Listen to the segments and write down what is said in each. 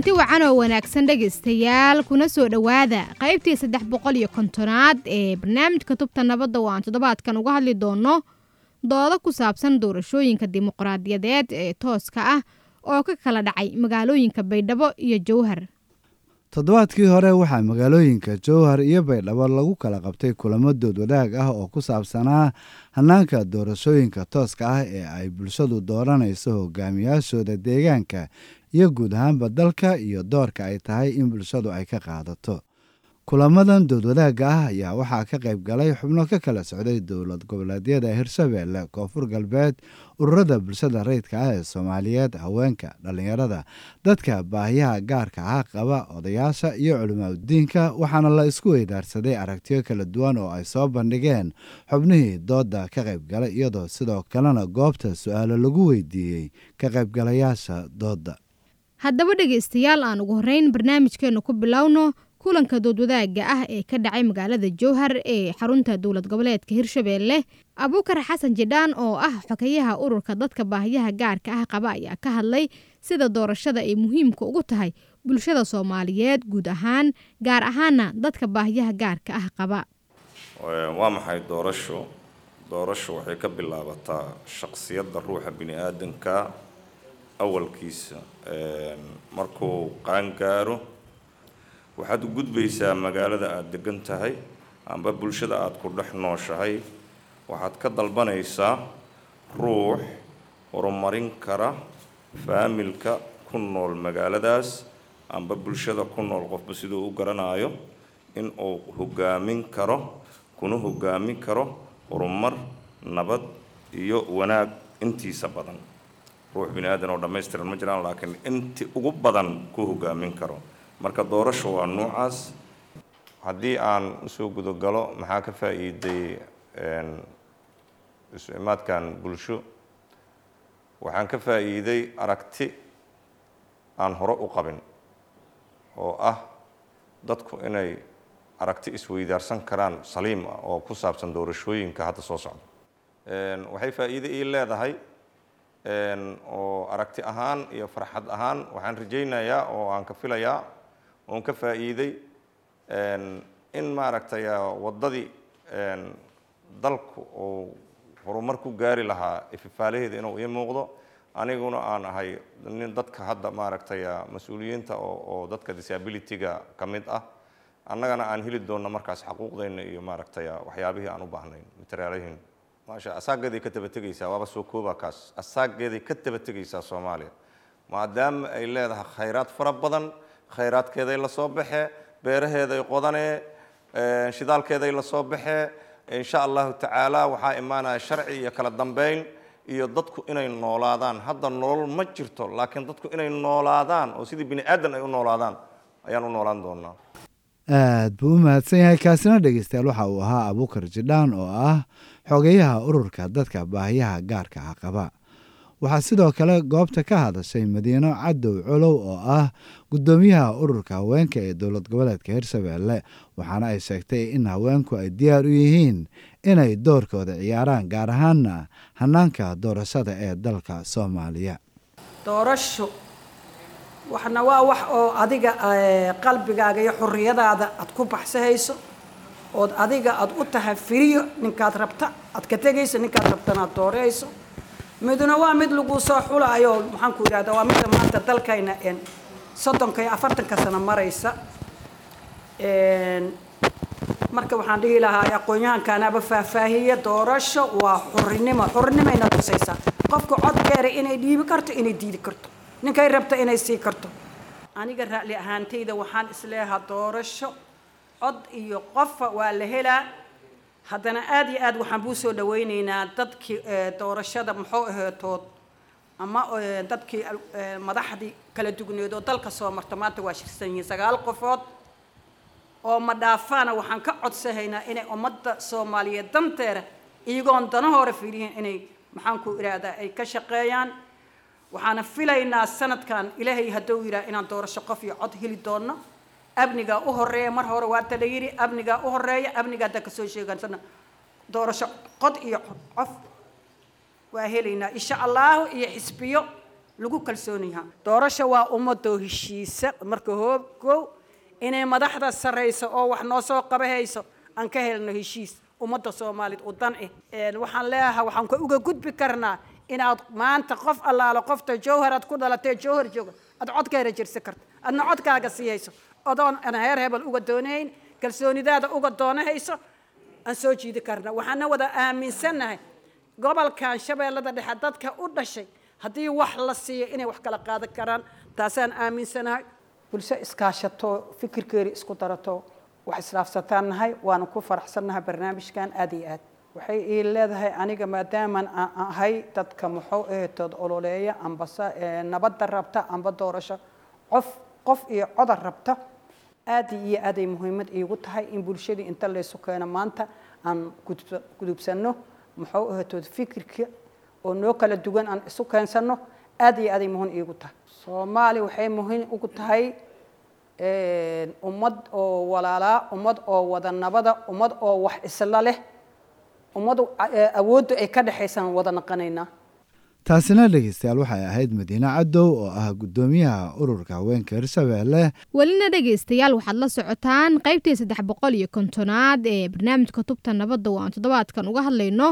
kulanti wacan oo wanaagsan dhegaystayaal kuna soo dhowaada qaybtii saddex boqol iyo kontonaad ee barnaamijka tubta nabadda oo aan toddobaadkan uga hadli doono doodo ku saabsan doorashooyinka dimuqraadiyadeed ee tooska ah oo ka kala dhacay magaalooyinka baydhabo iyo jowhar. Toddobaadkii hore waxaa magaalooyinka jowhar iyo baydhabo lagu kala qabtay kulamo dood wadaag ah oo ku saabsanaa hannaanka doorashooyinka tooska ah ee ay bulshadu dooranayso hogaamiyaashooda deegaanka iyo guud ahaanba dalka iyo doorka ay tahay in bulshadu ay ka qaadato. Kulamadan dood wadaagga ah ayaa waxaa ka qayb galay xubno ka kala socday dowlad goboleedyada hirshabeelle koonfur galbeed ururada bulshada rayidka ah ee soomaaliyeed haweenka dhallinyarada dadka baahiyaha gaarka ah qaba odayaasha iyo culimaadudiinka waxaana la isku weydaarsaday aragtiyo kala duwan oo ay soo bandhigeen xubnihii dooda ka qayb galay iyadoo sidoo kalena goobta su'aalo lagu weydiiyey ka qaybgalayaasha dooda haddaba dhegaystayaal aan ugu horreyn barnaamijkeennu ku bilowno kulanka doodwadaagga ah ee ka dhacay magaalada jowhar ee xarunta dowlad goboleedka hirshabeelle abuukar xasan jidhaan oo ah xogeyaha ururka dadka baahiyaha gaarka ah qaba ayaa ka hadlay sida doorashada ay muhiimka ugu tahay bulshada soomaaliyeed guud ahaan gaar ahaana dadka baahiyaha gaarka ah qaba. Waa maxay doorasho? Doorasho waxay ka bilaabataa shaqsiyadda ruuxa bini aadanka awalkiisa markuu qaangaaro waxaad u gudbaysaa magaalada aada degan tahay amba bulshada aada ku dhex nooshahay waxaad ka dalbanaysaa ruux horumarin kara faamilka ku nool magaaladaas amba bulshada ku nool qofba siduu u garanayo in uu hogaamin karo kuna hogaamin karo horumar nabad iyo wanaag intiisa badan ruux bini aadan oo dhammaystiran ma jiraan laakiin inti ugu badan ku hogaamin karo. Marka doorasho waa noocaas. Haddii aan u soo gudogalo maxaa ka faa'iiday isu imaadkan bulsho? Waxaan ka faa'iiday aragti aan hore u qabin oo ah dadku inay aragti isweydaarsan karaan saliim ah oo ku saabsan doorashooyinka hadda soo socda. Waxay faa'iide ii leedahay oo aragti ahaan iyo farxad ahaan waxaan rajaynayaa oo aan ka filayaa oon ka faa'iiday in maaragtay waddadii dalku uu horumar ku gaari lahaa ififaalaheeda inuu ii muuqdo. Aniguna aan ahay nin dadka hadda maaragtay mas'uuliyiinta oo dadka disability-ga ka mid ah. Annagana aan heli doonno markaas xaquuqdayna iyo maaragtay waxyaabihii aan u baahnayn materiaalahiin maasha asaageeday ka tabategaysaa waaba soo kooba kaas. Asaageeday ka tabategaysaa soomaaliya maadaama ay leedahay khayraad fara badan khayraadkeeday la soo baxee beeraheeday qodanee shidaalkeeday la soo baxee insha allahu tacaala waxaa imaanaya sharci iyo kala dambeyn iyo dadku inay noolaadaan. Hadda nolol ma jirto laakiin dadku inay noolaadaan oo sidii bini aadan ay u noolaadaan ayaan u noolaan doonaa aad buu u mahadsan yahay kaasina dhegeystayaal waxa uu ahaa abuukar jidhaan oo ah xogeyaha ururka dadka baahiyaha gaarka ah qaba. Waxaa sidoo kale goobta ka hadashay madiino cadow colow oo ah guddoomiyaha ururka haweenka ee dowlad goboleedka hirshabeelle waxaana ay sheegtay in haweenku ay diyaar u yihiin inay doorkooda ciyaaraan gaar ahaana hanaanka doorashada ee dalka soomaaliya. Doorasho waxna waa wax oo adiga qalbigaaga iyo xuriyadaada aad ku baxsahayso ood adiga aad u tahay firiyo ninkaad rabta aad ka tegayso ninkaad rabtana aad doorayso. Miduna waa mid lagu soo xulaayo maxaan ku yidhahda waa midda maanta dalkayna soddonka iyo afartanka sano maraysa. Marka waxaan dhihi lahaa aqoon-yahankaanaaba faahfaahiya doorasho waa xurinimo xurinimayna tusaysaa qofka codkeera inay dhiibi karto inay diidi karto ninkay rabta inay sii karto. Aniga raali ahaantayda waxaan isleeyahaa doorasho cod iyo qofa waa la helaa. Haddana aada iyo aad waxaan buu soo dhawaynaynaa dadkii doorashada muxuu aheetood ama dadkii madaxdii kala dugneed oo dalka soo marta maanta waa shirsan yihiin sagaal qofood oo ma dhaafaana waxaan ka codsahaynaa inay ummadda soomaaliyeed danteera iyagoon danahoora fiiriyin inay maxaan ku idhaahdaa ay ka shaqeeyaan waxaana filaynaa sanadkan ilaahay hadduu yidhaha inaan doorasho qof iyo cod heli doonno. Amnigaa u horreeya mar hore waata la yidhi amnigaa u horreeya amniga hadda ka soo sheegansana doorasho qod iyo cof waa helaynaa. Insha allahu iyo xisbiyo lagu kalsoon yaha doorasho waa ummadoo heshiisa marka hoob inay madaxda sarrayso oo wax noo soo qabahayso aan ka helno heshiis. Ummadda soomaaliyed u dan eh. Waxaan leeyahay waxaan ka uga gudbi karnaa inaad maanta qof allaalo qofta jowhar aad ku dhalatee jowhar jooga aad codkeera jirsan karto. Adna codkaaga siiyayso odoon aan heer hebel uga doonayn kalsoonidaada uga doonahayso aan soo jiidi karna. Waxaana wada aaminsannahay gobolkan shabeellada dhexe dadka u dhashay haddii wax la siiyo inay wax kala qaadan karaan taasaan aaminsanahay. Bulsho iskaashato fikirkeeri isku darato wax islaafsataan nahay waana ku faraxsannahay barnaamijkan aad iyo aad waxay ii leedahay aniga maadaaman aan ahay dadka muxuu ahetood ololeeya ambase nabadda rabta amba doorasho qof qof iyo codar rabta. Aad iyo aaday muhiimad iigu tahay in bulshadii inta laysu keeno maanta aan gudubsanno muxuu ahetood fikirka oo noo kala duwan aan isu keensanno. Aad iyo aaday muhiim iigu tahay. Soomaali waxay muhiim ugu tahay ummad oo walaalaa ummad oo wada nabada ummad oo wax isla leh ummad awoodda ay ka dhexaysaan wada naqanaynaa taasina dhegeystayaal waxay ahayd madiine cadow oo ah guddoomiyaha ururka haweenka hirshabeelle welina dhegaystayaal waxaad la socotaan qaybtii saddex boqol iyo kontonaad ee barnaamijka tubta nabadda. Oo aan toddobaadkan uga hadlayno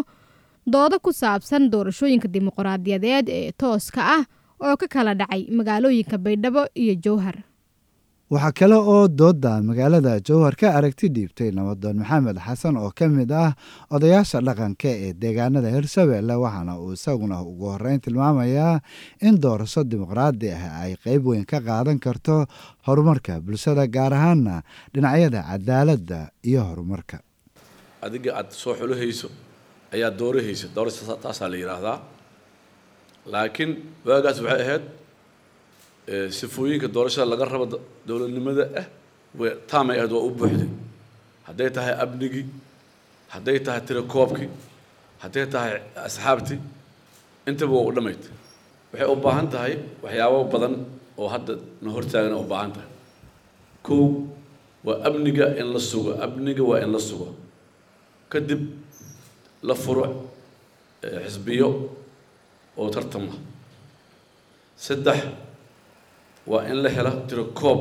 doodo ku saabsan doorashooyinka dimuqraadiyadeed ee tooska ah oo ka kala dhacay magaalooyinka baydhabo iyo jowhar waxaa kale oo dooda magaalada jowhar ka aragti dhiibtay nabadoon maxamed xasan oo ka mid ah odayaasha dhaqanka ee deegaanada hirshabeelle waxaana uu isaguna ugu horeyn tilmaamayaa in doorasho dimuqraadi ah ay qeyb weyn ka qaadan karto horumarka bulshada gaar ahaana dhinacyada cadaaladda iyo horumarka. Adiga aad soo xulahayso ayaa doorahaysa. Doorasho taasaa la yidhaahdaa laakiin waagaas waxay ahayd sifooyinka doorashada laga rabo dowladnimada ah taamay ahayd waa u buuxday. Hadday tahay amnigii hadday tahay tirakoobkii hadday tahay asxaabtii intaba waa u dhammayd waxay u baahan tahay waxyaabo badan oo hadda na hortaagana u baahan tahay. Kow waa amniga in la sugo amniga waa in la sugo. Kadib la furo xisbiyo oo tartama saddex waa in la helo tiro koob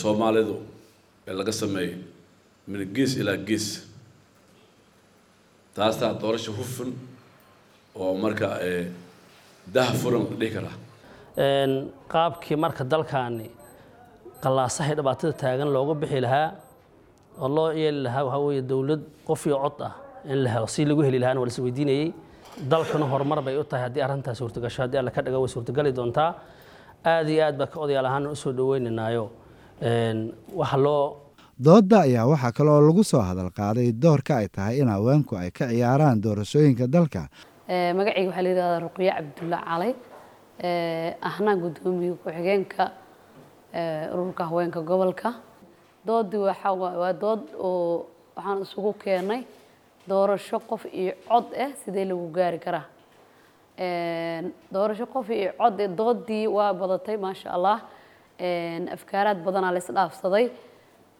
soomaalidu ee laga sameeyey min gees ilaa gees. Taasaa doorasho hufan oo marka daha furan la dhihi karaa. Qaabkii marka dalkaani qallaasahay dhibaatada taagan looga bixi lahaa oo loo yeeli lahaa waxaa weeye dowlad qof iyo cod ah in la helo. Si lagu heli lahaana waa la is weydiinayey. Dalkuna horumar bay u tahay haddii arrintaas suurtagasho haddii alla ka dhaga way suurtagali doontaa aad iyo aad baa ka odayaal ahaan u soo dhaweynaynaayo waxa loo doodda ayaa waxaa kaloo lagu soo hadal qaaday doorka ay tahay in haweenku ay ka ciyaaraan doorashooyinka dalka. Magacayga waxaa la yidhahdaa ruqyo cabdulla calay ahna guddoomiye ku-xigeenka ururka haweenka gobolka. Doodii waa dood oo waxaan isugu keenay doorasho qof iyo cod ah sidee lagu gaari karaa doorasho qof iyo cod doodii waa badatay maasha allah. Afkaaraad badanaa la isdhaafsaday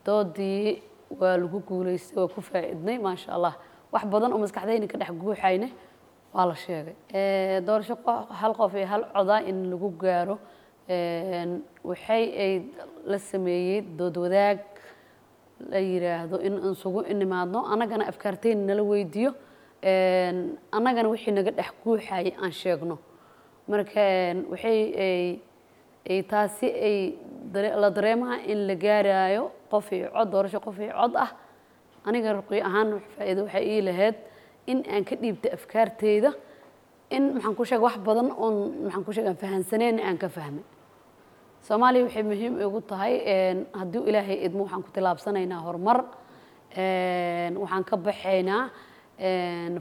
doodii waa lagu guuleystay waa ku faa'iidnay maasha allah. Wax badan oo maskaxdayna ka dhex guuxayne waa la sheegay. Doorasho hal qof iyo hal coda in lagu gaaro. Waxay ay la sameeyey dood wadaag. La yiraahdo in isugu inimaadno annagana afkaarteyna nala weydiiyo annagana wixii naga dhex guuxayay aan sheegno. Marka waxay ay taasi ay la dareemaha in la gaaraayo qof cod doorasho qof iyo cod ah. Aniga ruqyo ahaan faa'iido waxay ii lahayd in aan ka dhiibta afkaarteyda in maxaan ku sheega wax badan oon maxaan ku sheega aan fahansaneen aan ka fahmay soomaaliya waxay muhiim ugu tahay haddii ilaahay idmo waxaan ku tilaabsanaynaa horumar waxaan ka baxaynaa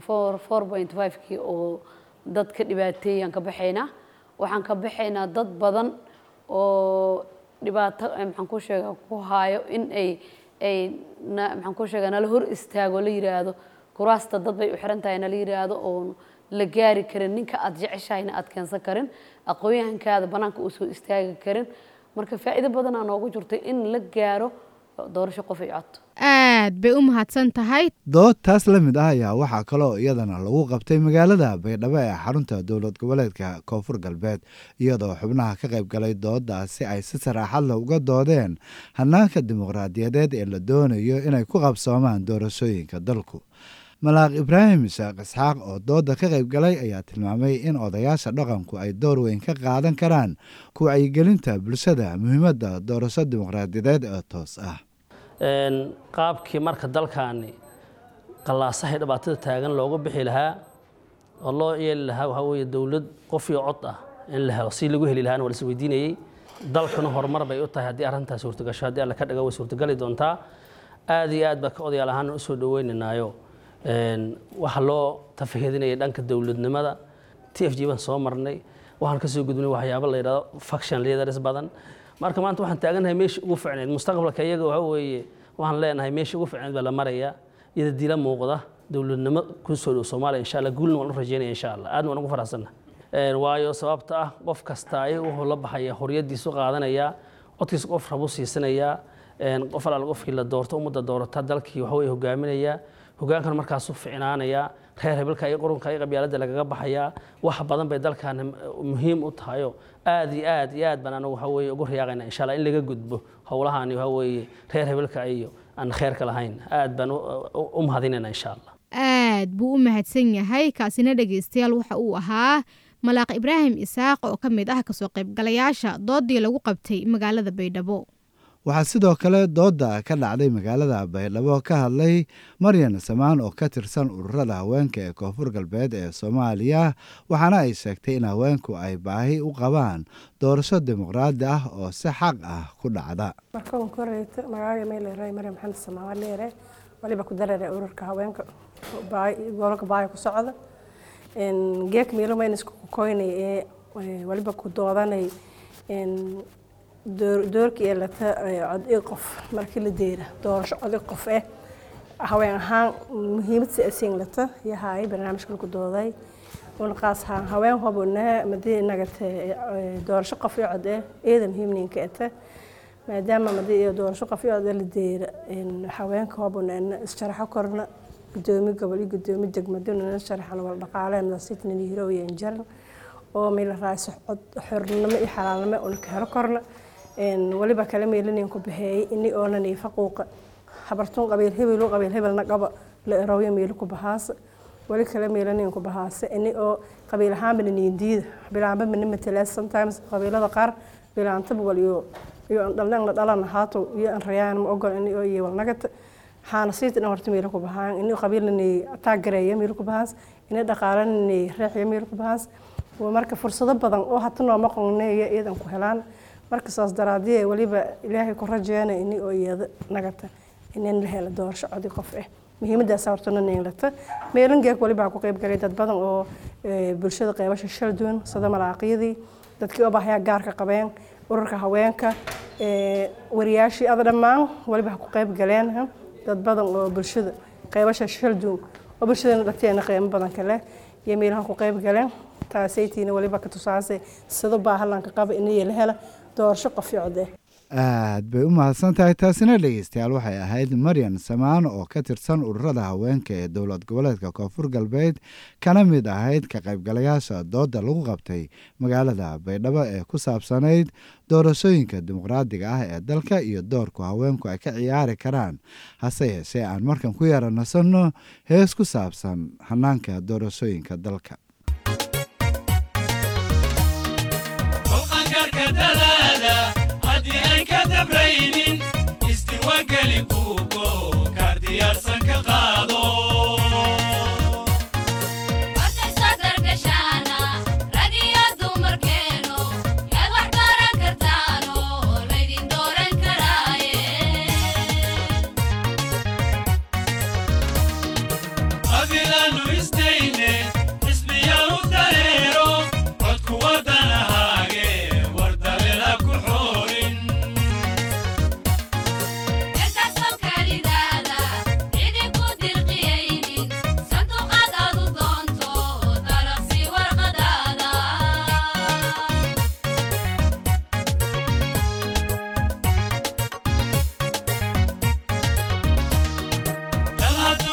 four point five-kii oo dadka dhibaateeyaan ka baxaynaa waxaan ka baxaynaa dad badan oo dhibaato maxaan ku sheega ku haayo in ay ay maxaan ku sheega nala hor istaago la yiraahdo. Kuraasta dad bay u xiran tahay nala yiraahdo oo la gaari karin. Ninka aad jeceshahayna aad keensan karin. Aqoon-yahankaada banaanka uu soo istaagi karin. Marka faa'iido badanaa noogu jirtay in la gaaro doorasho qof iyo cod aad bay u mahadsan tahay. Dood taas la mid ah ayaa waxaa kaloo iyadana lagu qabtay magaalada baydhabo ee xarunta dowlad goboleedka koonfur galbeed iyadoo xubnaha ka qayb galay dooddaasi ay si saraaxad leh uga doodeen hanaanka dimuqraadiyadeed ee la doonayo inay ku qabsoomaan doorashooyinka dalku. Malaaq ibraahim sheekh isxaaq oo doodda ka qayb galay ayaa tilmaamay in odayaasha dhaqanku ay door weyn ka qaadan karaan ku wacyigelinta bulshada muhiimadda doorasho dimuqraadiyadeed ee toos ah qaabkii marka dalkaani qallaasahay dhibaatada taagan looga bixi lahaa oo loo yeeli lahaa waxaa weeye dowlad qof iyo cod ah in la helo si lagu heli lahaana waa la isweydiinayey dalkuna horumar bay u tahay haddii arrintaas suurtagasho haddii alla ka dhaga way suurtagali doontaa. Aad iyo aad baa ka odayaal ahaan u soo dhaweynaynaayo waxa loo tafahedinayay dhanka dowladnimada. T f g baan soo marnay. Waxaan ka soo gudbinay waxyaabo la yidhahdo faction leaders badan marka maanta waxaan taaganahay meeshii ugu ficneyd mustaqbalka iyaga waxa weeye waxaan leenahay meeshii ugu ficneyd baa la maraya iyada dila muuqda dowladnimo ku soo dhow soomaaliya insha allah. Guulna waan u rajeynaya insha allah. Aadna waan ugu faraxsanna waayo sababta ah qof kasta ayaga wuxuu la baxaya xoriyadiisu qaadanaya codkiisa qof rabu siisanayaa qof alaal qofkii la doorto ummadda doorata dalkii waxa weye hogaaminaya hogaankan markaasu ficnaanaya reer hebelka iyo qurunka iyo qabyaaladda lagaga baxayaa wax badan bay dalkan muhiim u tahayo aad iyo aad iyo aad baan anagu waxa weye ugu riyaaqayna insha allah in laga gudbo howlahaani waxa weeye reer hebelka iyo aan kheerka lahayn. Aad baan u mahadinayna insha allah. Aad buu u mahadsan yahay kaasina dhegaystayaal waxa uu ahaa malaaq ibraahim isaaq oo ka mid ah ka soo qaybgalayaasha doodii lagu qabtay magaalada baydhabo waxaa sidoo kale doodda ka dhacday magaalada baydhabo ka hadlay maryan samaan oo ka tirsan ururada haweenka ee koonfur galbeed ee soomaaliya waxaana ay sheegtay in haweenku ay baahi u qabaan doorasho dimuqraadi ah oo si xaq ah ku dhacda. Waliba ku doodanay doorkii ee lata cod qof markii la deera doorasho codi qof eh. Haween ahaan muhiimad si asiin lata yahay barnaamijka lagu dooday. Unaqaas ahaan haween hobuna madii nagate doorasho qof iyo cod eh eeda muhiimninka eta maadaama madii doorasho qof iyo cod la deera haweenka hobuna isjaraxo korna gudoomi gobol iyo gudoomi degmaduna sharaxan wal dhaqaaleen sitnan hiro iyo jaran. Oo meel raayso cod xornimo iyo xalaalnimo una ka helo korna waliba kala meelinayn ku baxeeyay ini oonan faquuqa. Habartun qabiil hebel oo qabiil hebelna qaba la erawyo meel ku bahaas wali kala meelinayn ku bahaas ini oo qabiil ahaan bana niindiida bilaanba mana sometimes. Qabiilada qaar bilaantaba waliyo iyo dhalna dhalan haato iyo an rayaan ma ogol ini oo iyo walnagata waxaana siita horta meel ku bahaan ini qabiilna taagareeya meel ku bahaas ini dhaqaalana reexya meel ku bahaas marka fursado badan oo hata nooma qonneeya iyadan ku helaan marka saas daraadii waliba ilaahay ku rajeena ini oo iyada nagata inin la helo doorasho codi qof ah muhiimadaas hortana neelata meelangeeg waliba ku qayb galay dad badan oo bulshada qeybasha shal duwan sida malaaqyadii dadkii oo gaarka qabeen ururka haweenka wariyaashii ada dhammaan waliba ku qayb galeen dad badan oo bulshada qeybasha shal duwan oo bulshadana dhagteena qiimo badan kale iyo meelaha ku qayb galeen. Taasaytiina waliba ka tusaasay sida baahalanka qaba inay la hela doorasho qof iyo cod eh aad bay u mahadsan tahay taasina dhegeystayaal waxay ahayd maryan samaan oo ka tirsan ururada haweenka ee dowlad goboleedka koonfur galbeed kana mid ahayd ka qaybgalayaasha doodda lagu qabtay magaalada baydhabo ee ku saabsanayd doorashooyinka dimuqraadiga ah ee dalka iyo doorku haweenku ay ka ciyaari karaan. Hase yeeshee aan markan ku yara nasanno hees ku saabsan hanaanka doorashooyinka dalka karka dadaada haddii aan ka dabraynin isdiwangeli buugo kaar diyaarsan ka qaado